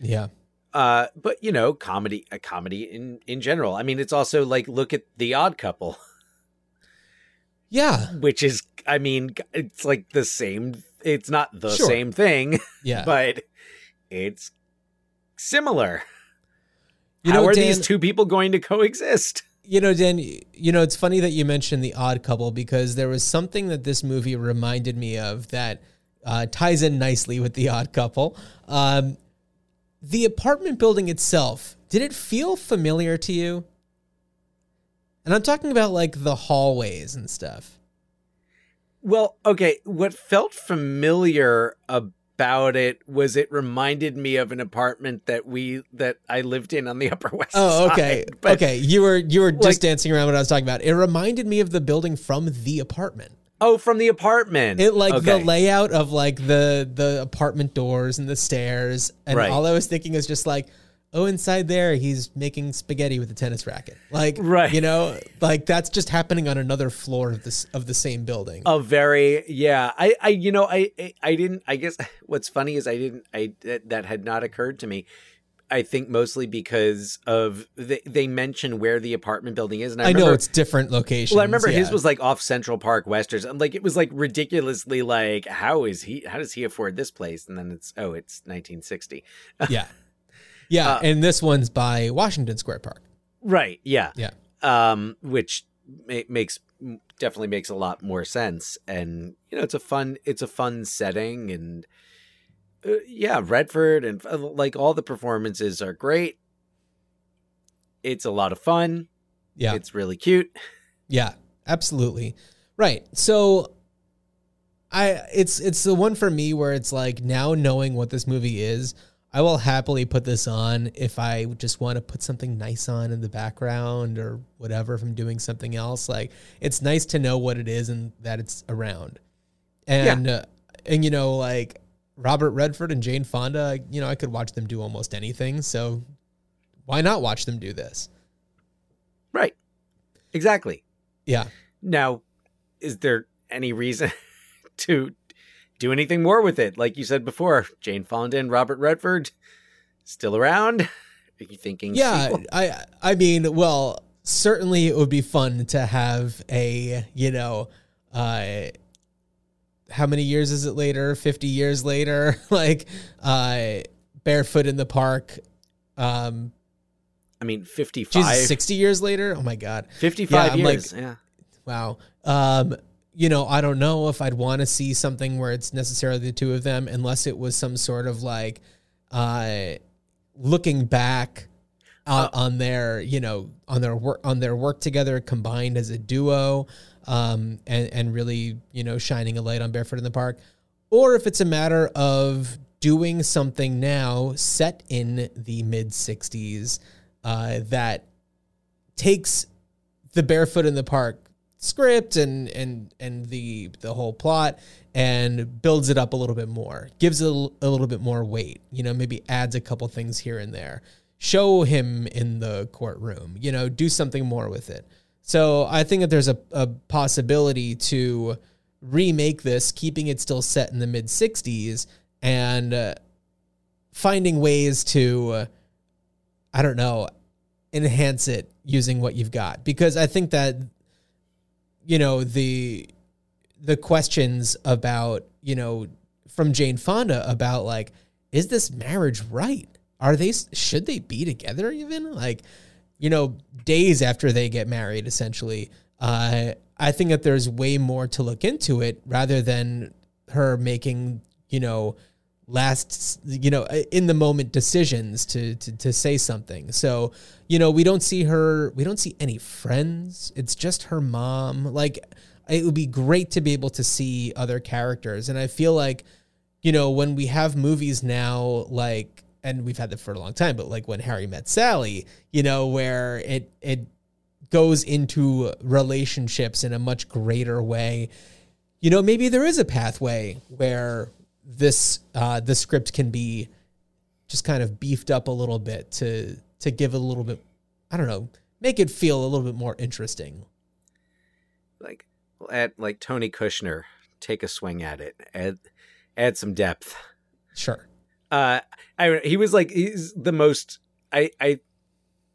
Yeah. Uh, but you know, comedy, a comedy in in general. I mean, it's also like look at The Odd Couple, Yeah. which is, I mean, it's like the same. It's not the Sure. same thing, Yeah. but it's similar. you How know, are Dan, these two people going to coexist? you know, Dan, you know, it's funny that you mentioned the odd couple because there was something that this movie reminded me of that uh, ties in nicely with the odd couple. Um, the apartment building itself, did it feel familiar to you? And I'm talking about like the hallways and stuff. Well, okay. What felt familiar about it was it reminded me of an apartment that we that I lived in on the Upper West Oh, Side. okay. But- okay. You were you were just dancing around what I was talking about. It reminded me of the building from the apartment. Oh, from the apartment. It like the layout of like the the apartment doors and the stairs, and Right. all I was thinking is just like, oh, inside there he's making spaghetti with a tennis racket, like Right. you know, like that's just happening on another floor of this of the same building. a very yeah. I i you know I, I i didn't i guess what's funny is i didn't i that, that had not occurred to me. I think mostly because of they, they mention where the apartment building is and i, I remember know it's different locations. well i remember his was like off central park westers and like it was like ridiculously like how is he how does he afford this place? And then it's oh it's 1960 yeah, yeah, Uh, and this one's by Washington Square Park. right yeah Yeah, um which ma- makes definitely makes a lot more sense and you know it's a fun it's a fun setting and uh, yeah redford and uh, like all the performances are great it's a lot of fun yeah, it's really cute Yeah, absolutely. Right. So I it's it's the one for me where it's like now knowing what this movie is, I will happily put this on if I just want to put something nice on in the background or whatever if I'm doing something else. Like it's nice to know what it is and that it's around. And uh, and you know like Robert Redford and Jane Fonda, you know, I could watch them do almost anything, so why not watch them do this? right exactly Yeah. now is there any reason to do anything more with it like you said before jane fonda and robert redford still around are you thinking Yeah, sequel? I I mean, well, certainly it would be fun to have a, you know, uh how many years is it later? 50 years later, like uh barefoot in the park. Um i mean 55 Jesus, 60 years later? Oh my god. 55 Yeah, I'm like- years yeah Wow. Um, you know, I don't know if I'd want to see something where it's necessarily the two of them, unless it was some sort of like uh, looking back on, on their, you know, on their work on their work together combined as a duo, um, and and really, you know, shining a light on Barefoot in the Park, or if it's a matter of doing something now set in the mid '60s uh, that takes the barefoot in the park script and and and the the whole plot and builds it up a little bit more gives it a, a little bit more weight you know maybe adds a couple things here and there. Show him in the courtroom you know do something more with it. So i think that there's a, a possibility to remake this keeping it still set in the mid 60s and uh, finding ways to uh, i don't know enhance it using what you've got. Because I think that you know the the questions about you know from Jane Fonda about like is this marriage right? Are they should they be together even? Like you know days after they get married essentially. Uh I think that there's way more to look into it rather than her making you know last you know uh, in the moment decisions to, to to say something. So you know we don't see her we don't see any friends. It's just her mom. Like it would be great to be able to see other characters. And i feel like you know when we have movies now like and we've had that for a long time but like when harry met sally you know where it it goes into relationships in a much greater way you know maybe there is a pathway where this uh, the script can be just kind of beefed up a little bit to to give it a little bit I don't know make it feel a little bit more interesting. like at like Tony Kushner take a swing at it add add some depth Sure. uh, I he was like he's the most I I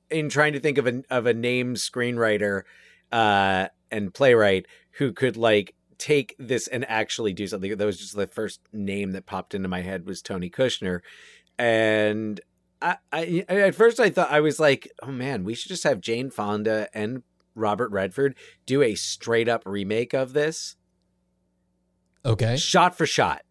in trying to think of a of a name screenwriter uh and playwright who could like take this and actually do something. That was just the first name that popped into my head was Tony Kushner, and I, I at first I thought I was like, oh man, we should just have Jane Fonda and Robert Redford do a straight up remake of this, Okay. shot for shot,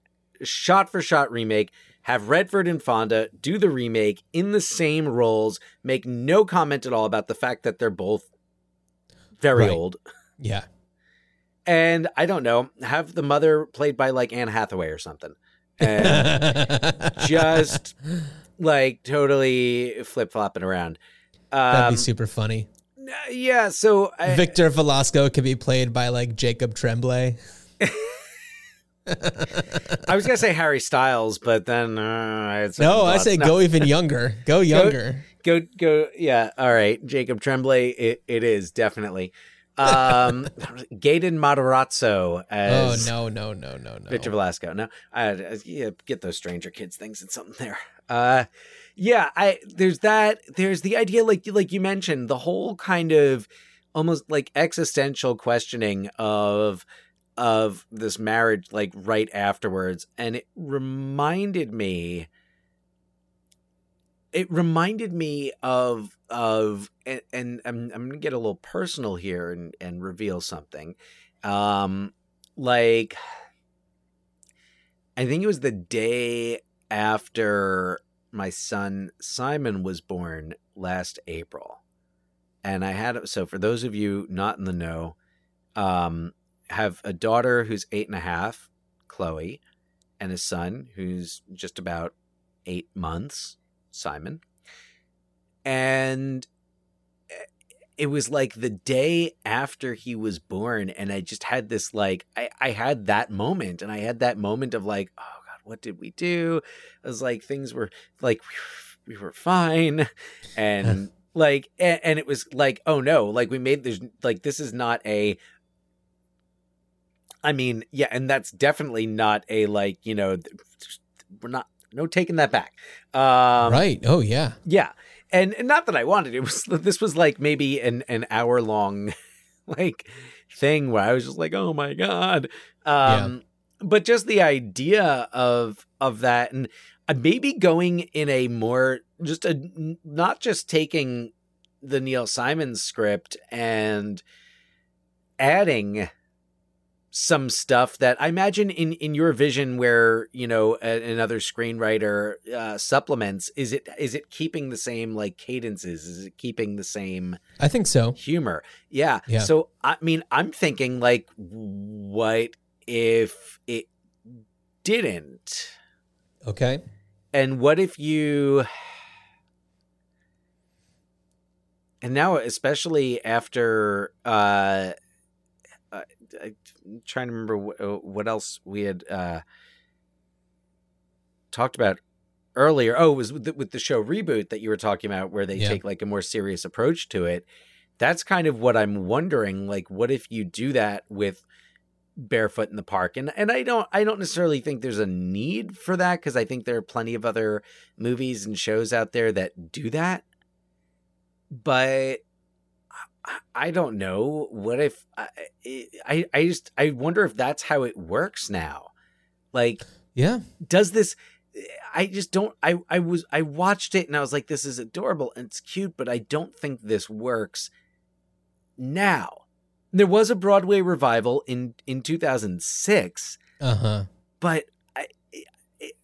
shot for shot remake. Have Redford and Fonda do the remake in the same roles, make no comment at all about the fact that they're both very Right. old. Yeah. And I don't know, have the mother played by like Anne Hathaway or something. And just like totally flip flopping around. That'd Um, be super funny. yeah, so I, Victor Velasco could be played by like Jacob Tremblay. I was gonna say Harry Styles, but then uh, No, I say No, go even younger. Go younger. go, go. Yeah, all right, Jacob Tremblay. It, it is definitely. Um, Gaten Matarazzo Oh no, no, no, no, no. Victor Velasco. No, I, I- yeah, get those Stranger Kids things and something there. Uh, yeah, I there's that. There's the idea, like like you mentioned, the whole kind of almost like existential questioning of of this marriage, like right afterwards, and it reminded me. It reminded me of of and, and I'm I'm gonna get a little personal here and and reveal something. Um, like I think it was the day after my son Simon was born last April. And I had so for those of you not in the know, um, have a daughter who's eight and a half, Chloe, and a son who's just about eight months, Simon. And eh, it was like the day after he was born and i just had this like I, I had that moment and i had that moment of like oh god what did we do i was like things were like we were fine and like and, and it was like oh no like we made this like this is not a i mean yeah and that's definitely not a like you know we're not no taking that back. Um right. Oh yeah. yeah, and, and not that I wanted it was this was like maybe an an hour long like thing where I was just like, oh my god, um, but just the idea of of that and uh, maybe going in a more just a not just taking the Neil Simon script and adding some stuff that I imagine in in your vision where you know a, another screenwriter uh, supplements is it is it keeping the same like cadences is it keeping the same I think so. humor yeah, Yeah. so I mean I'm thinking like what if it didn't Okay. and what if you and now especially after uh, uh I'm trying to remember what, uh, what else we had uh talked about earlier. Oh it was with the, with the show reboot that you were talking about where they Yeah. take like a more serious approach to it. That's kind of what i'm wondering like what if you do that with barefoot in the park? And and I don't I don't necessarily think there's a need for that because I think there are plenty of other movies and shows out there that do that. But I- don't know what if I I I just I wonder if that's how it works now like Yeah. does this I just don't I I was I watched it and I was like this is adorable and it's cute but I don't think this works now there was a Broadway revival in in 2006 Uh huh. but I, it,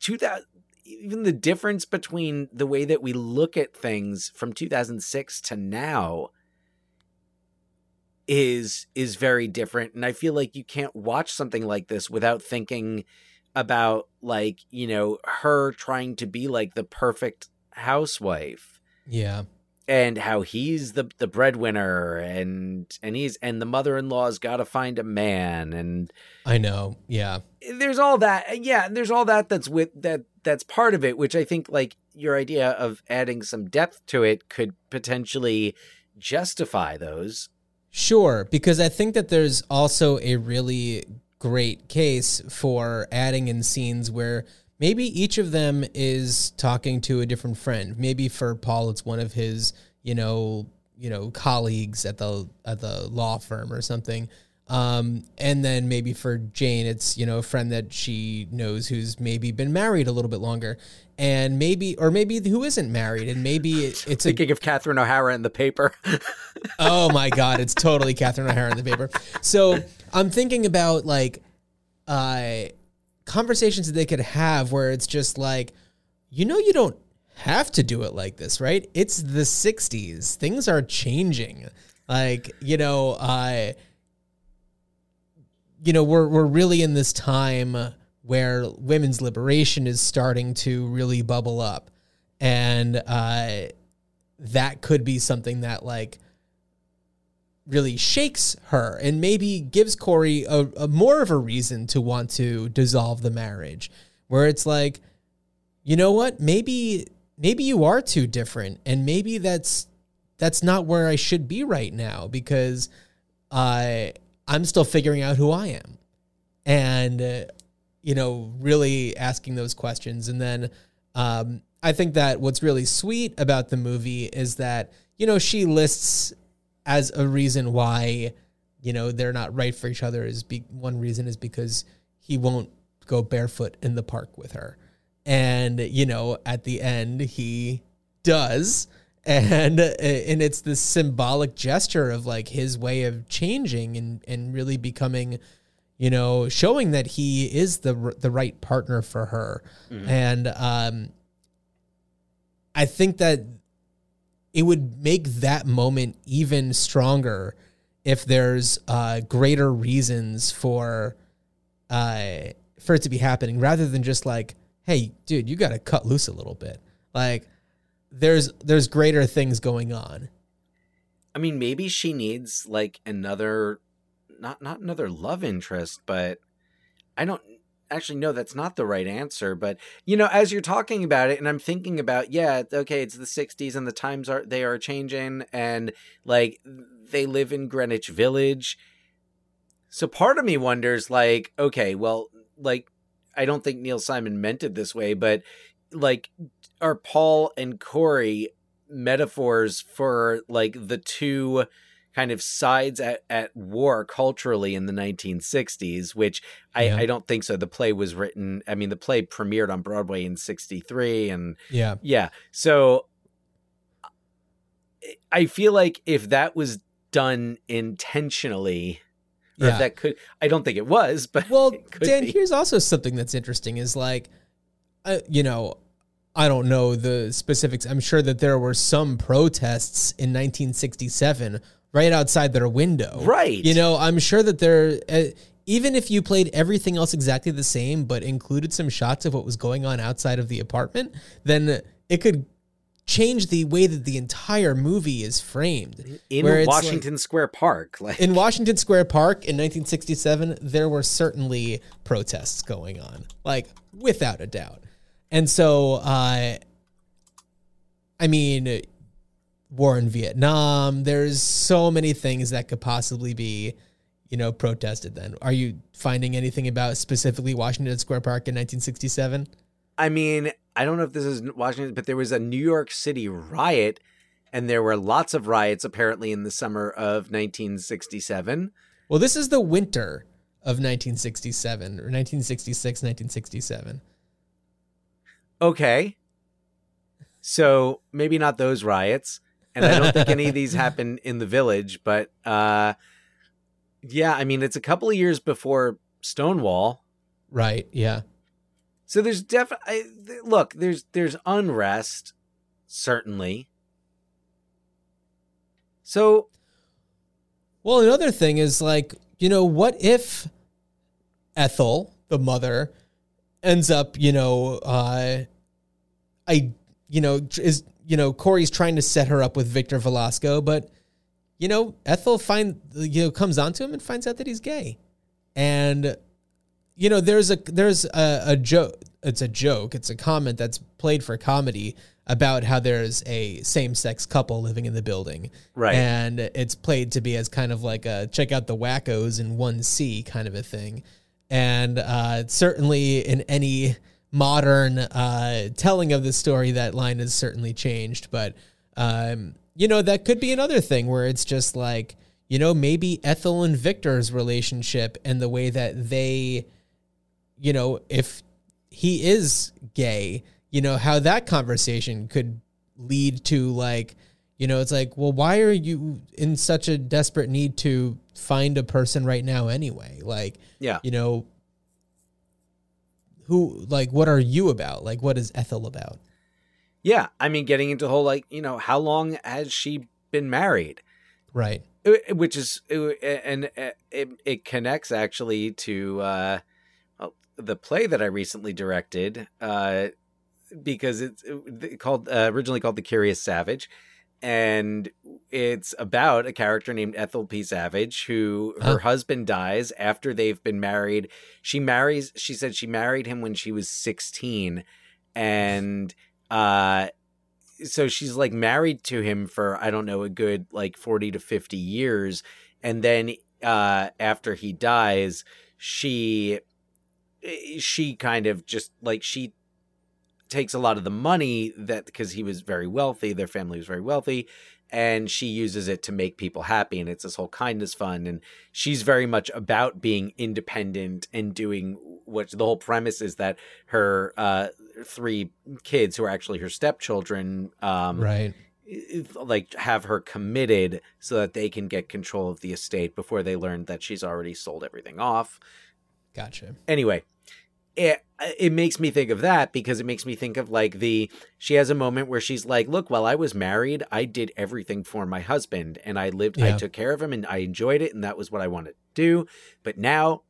2000 even the difference between the way that we look at things from 2006 to now is is very different and i feel like you can't watch something like this without thinking about like you know her trying to be like the perfect housewife Yeah. And how he's the the breadwinner and and he's and the mother-in-law's got to find a man and I know. Yeah. there's all that yeah there's all that that's with that that's part of it which i think like your idea of adding some depth to it could potentially justify those Sure, because I think that there's also a really great case for adding in scenes where maybe each of them is talking to a different friend. Maybe for Paul, it's one of his, you know, you know, colleagues at the at the law firm or something. Um, and then maybe for Jane, it's you know a friend that she knows who's maybe been married a little bit longer, and maybe or maybe who isn't married, and maybe it, it's a Thinking of Catherine O'Hara in the paper. oh my god, it's totally Catherine O'Hara in the paper. So I'm thinking about like uh, conversations that they could have where it's just like, you know, you don't have to do it like this, right? It's the '60s; things are changing. Like you know, uh, you know, we're we're really in this time where women's liberation is starting to really bubble up, and uh, that could be something that like really shakes her and maybe gives Corie a, a more of a reason to want to dissolve the marriage, where it's like, you know what, maybe maybe you are too different, and maybe that's that's not where I should be right now because I I'm still figuring out who I am, and uh, you know, really asking those questions, and then um, I think that what's really sweet about the movie is that you know she lists as a reason why you know they're not right for each other is be- one reason is because he won't go barefoot in the park with her. And you know at the end he does. And and it's this symbolic gesture of like his way of changing and and really becoming you know showing that he is the the right partner for her. And um i think that it would make that moment even stronger if there's uh, greater reasons for uh, for it to be happening rather than just like, hey, dude, you got to cut loose a little bit. Like, there's there's greater things going on. I mean, maybe she needs like another, not not another love interest, but I don't actually no that's not the right answer. But you know, as you're talking about it, and I'm thinking about, yeah, okay, it's the '60s and the times are they are changing, and like they live in Greenwich Village. So part of me wonders, like, okay, well, like I don't think Neil Simon meant it this way, but like, are Paul and Corie metaphors for like the two kind of sides at, at war culturally in the 1960s which I, Yeah. I don't think so the play was written i mean the play premiered on broadway in 63 and Yeah. yeah so i feel like if that was done intentionally or Yeah. that could i don't think it was but Well, Dan, be. here's also something that's interesting is like, uh, you know, I don't know the specifics. I'm sure that there were some protests in 1967 right outside their window. Right. You know, I'm sure that there, uh, even if you played everything else exactly the same, but included some shots of what was going on outside of the apartment, then it could change the way that the entire movie is framed. in it's like- washington square park like in Washington Square Park in 1967, there were certainly protests going on, like without a doubt. And so, uh, I mean, war in Vietnam, there's so many things that could possibly be, you know, protested then. Are you finding anything about specifically Washington Square Park in 1967? I mean, I don't know if this is Washington, but there was a New York City riot, and there were lots of riots apparently in the summer of 1967. Well, this is the winter of 1967 or 1966, 1967. Okay. So maybe not those riots. And I don't think any of these happen in the village, but uh yeah, I mean it's a couple of years before Stonewall. Right. Yeah. So there's definitely look, there's there's unrest certainly. So Well, another thing is like, you know, what if Ethel, the mother, ends up, you know, uh, I, you know, is, you know, Corie's trying to set her up with Victor Velasco, but, you know, Ethel find, you know, comes onto him and finds out that he's gay. And, you know, there's a, there's a, a joke. It's a joke. It's a comment that's played for comedy about how there's a same-sex couple living in the building Right. and it's played to be as kind of like a check out the wackos in one C kind of a thing. And uh, certainly in any modern uh, telling of the story, that line has certainly changed. But um, you know, that could be another thing where it's just like, you know, maybe Ethel and Victor's relationship and the way that they, you know, if he is gay, you know, how that conversation could lead to like, you know, it's like, well, why are you in such a desperate need to find a person right now anyway? Like, Yeah. you know, who, like, what are you about? Like, what is Ethel about? Yeah. I mean, getting into the whole, like, you know, how long has she been married? Right. Uh, Which is, uh, and uh, it, it connects actually to uh, well, the play that I recently directed uh, because it's called, uh, originally called The Curious Savage. And it's about a character named Ethel P. Savage who her husband dies after they've been married. She marries, she said she married him when she was 16. And uh so she's like married to him for I don't know a good like 40 to 50 years and then uh after he dies she she kind of just like she takes a lot of the money that because he was very wealthy their family was very wealthy and she uses it to make people happy and it's this whole kindness fund and she's very much about being independent and doing what the whole premise is that her uh three kids who are actually her stepchildren um Right. like have her committed so that they can get control of the estate before they learn that she's already sold everything off Gotcha. anyway it it makes me think of that because it makes me think of like the she has a moment where she's like look while i was married i did everything for my husband and i lived i took care of him and i enjoyed it and that was what i wanted to do but now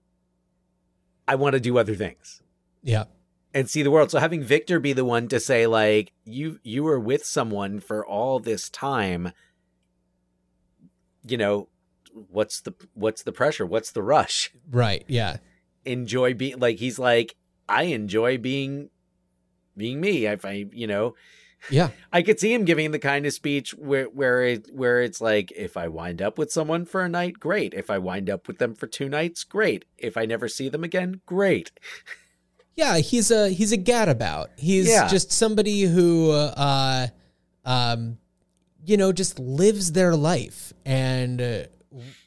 i want to do other things Yeah. and see the world so having victor be the one to say like you you were with someone for all this time you know what's the what's the pressure what's the rush Right. Yeah. Enjoy being like he's like I enjoy being being me. If I you know Yeah. I could see him giving the kind of speech where where it where it's like if I wind up with someone for a night, great. If I wind up with them for two nights, great. If I never see them again, great. Yeah, he's a he's a gadabout. He's Yeah. just somebody who uh um you know just lives their life and uh,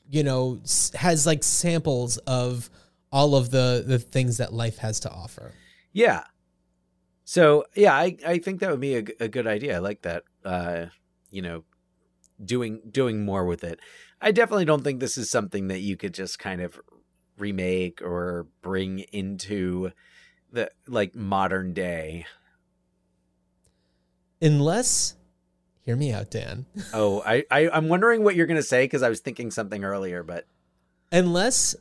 you know has like samples of all of the the things that life has to offer. Yeah. So yeah, I I think that would be a, a good idea. I like that. Uh, you know, doing doing more with it. I definitely don't think this is something that you could just kind of remake or bring into the like modern day. Unless hear me out, Dan. Oh, I, I I'm wondering what you're gonna say because I was thinking something earlier, but unless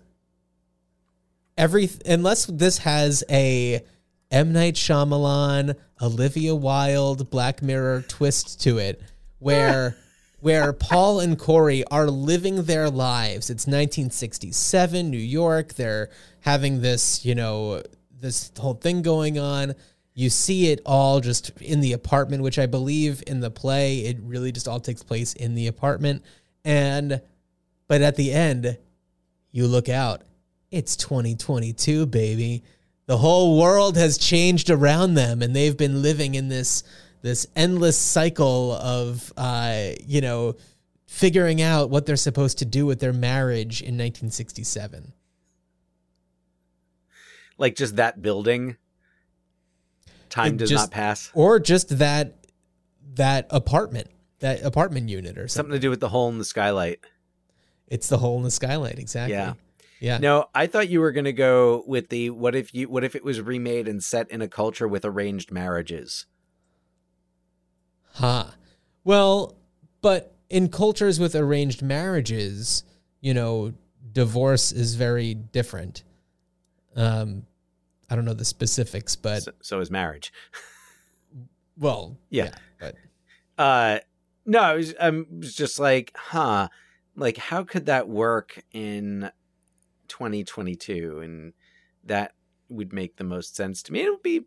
every unless this has a M Night Shyamalan, Olivia Wilde, Black Mirror twist to it, where where Paul and Corie are living their lives. It's 1967, New York. They're having this, you know, this whole thing going on. You see it all just in the apartment, which I believe in the play, it really just all takes place in the apartment. And but at the end, you look out. It's 2022, baby. The whole world has changed around them, and they've been living in this this endless cycle of, uh, you know, figuring out what they're supposed to do with their marriage in 1967. like just that building, time It does just- not pass. Or just that that apartment, that apartment unit, or something. Something to do with the hole in the skylight. It's the hole in the skylight, exactly. Yeah. Yeah. No, I thought you were gonna go with the what if you what if it was remade and set in a culture with arranged marriages? Huh. Well, but in cultures with arranged marriages, you know, divorce is very different. Um, I don't know the specifics, but so, so is marriage. well, Yeah. but Uh no, I was I was just like, huh, like how could that work in 2022 and that would make the most sense to me. It would be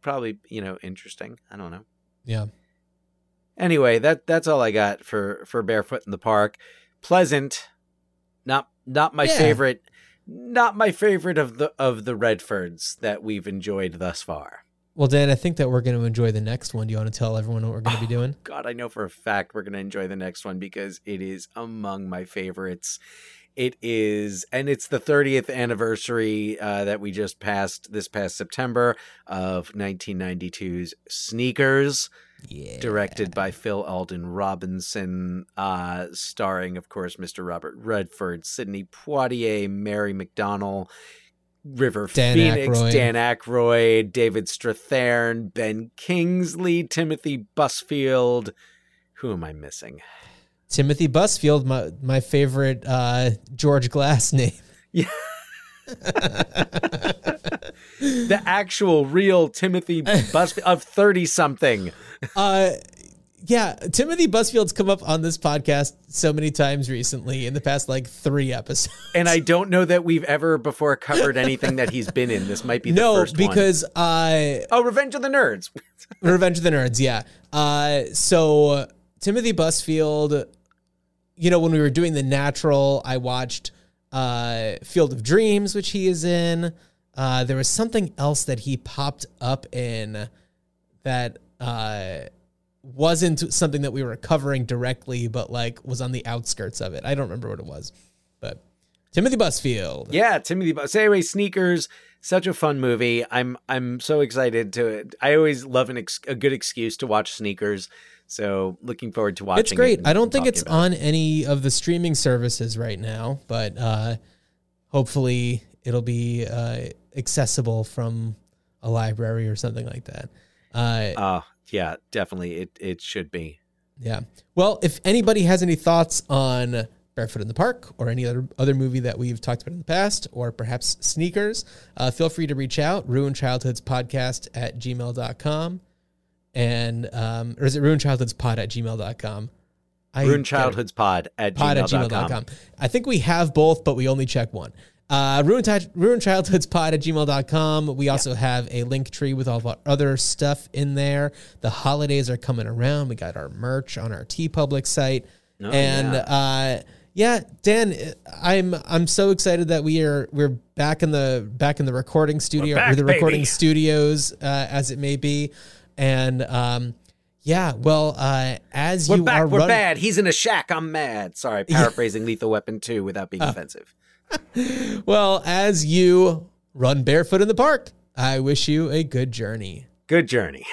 probably, you know, interesting. I don't know. yeah, Anyway, that that's all I got for for Barefoot in the Park. Pleasant. Not not my Yeah. favorite not my favorite of the of the Redfords that we've enjoyed thus far. Well, Dan, I think that we're going to enjoy the next one. Do you want to tell everyone what we're going to be oh, doing? God, I know for a fact we're going to enjoy the next one because it is among my favorites. It is, and it's the 30th anniversary uh, that we just passed this past September of 1992's Sneakers, Yeah. directed by Phil Alden Robinson, uh, starring, of course, Mr. Robert Redford, Sidney Poitier, Mary McDonnell, River Dan Phoenix, Aykroyd. Dan Aykroyd, David Strathairn, Ben Kingsley, Timothy Busfield. Who am I missing? Timothy Busfield, my my favorite uh, George Glass name. Yeah. the actual real Timothy Busfield of 30 something. Uh, yeah, Timothy Busfield's come up on this podcast so many times recently in the past like three episodes. And I don't know that we've ever before covered anything that he's been in. This might be the no, first one. because uh, Oh, Revenge of the Nerds. Revenge of the Nerds, yeah. Uh, so Timothy Busfield, you know, when we were doing the natural, I watched uh, Field of Dreams, which he is in. Uh, there was something else that he popped up in that uh, wasn't something that we were covering directly, but like was on the outskirts of it. I don't remember what it was, but Timothy Busfield. Yeah, Timothy Bus. So anyway, Sneakers, such a fun movie. I'm I'm so excited to I always love an ex, a good excuse to watch Sneakers. So looking forward to watching It's great. it I don't think it's about it. on any of the streaming services right now, but uh, hopefully it'll be uh, accessible from a library or something like that. Uh, Uh yeah, definitely it it should be. yeah. Well, if anybody has any thoughts on Barefoot in the Park or any other other movie that we've talked about in the past, or perhaps sneakers, uh, feel free to reach out. Ruined Childhoods Podcast at gmail.com. And, um, or is it Ruined Childhoods Pod at gmail.com? I Ruin get it Childhoods Pod at pod at gmail.com. gmail.com. I think we have both, but we only check one. Uh, ruin, Ti- ruin childhoods pod at gmail.com. We also have a link tree with all of our other stuff in there. The holidays are coming around. We got our merch on our TeePublic site. Oh, and yeah. uh, yeah, Dan, I'm I'm so excited that we are we're back in the back in the recording studio back, or the recording baby. studios uh, as it may be. And um, yeah, well, uh, as We're you back, are we're run- bad. He's in a shack. I'm mad. Sorry, paraphrasing Lethal Weapon 2 without being offensive. Well, as you run barefoot in the park, I wish you a good journey. Good journey.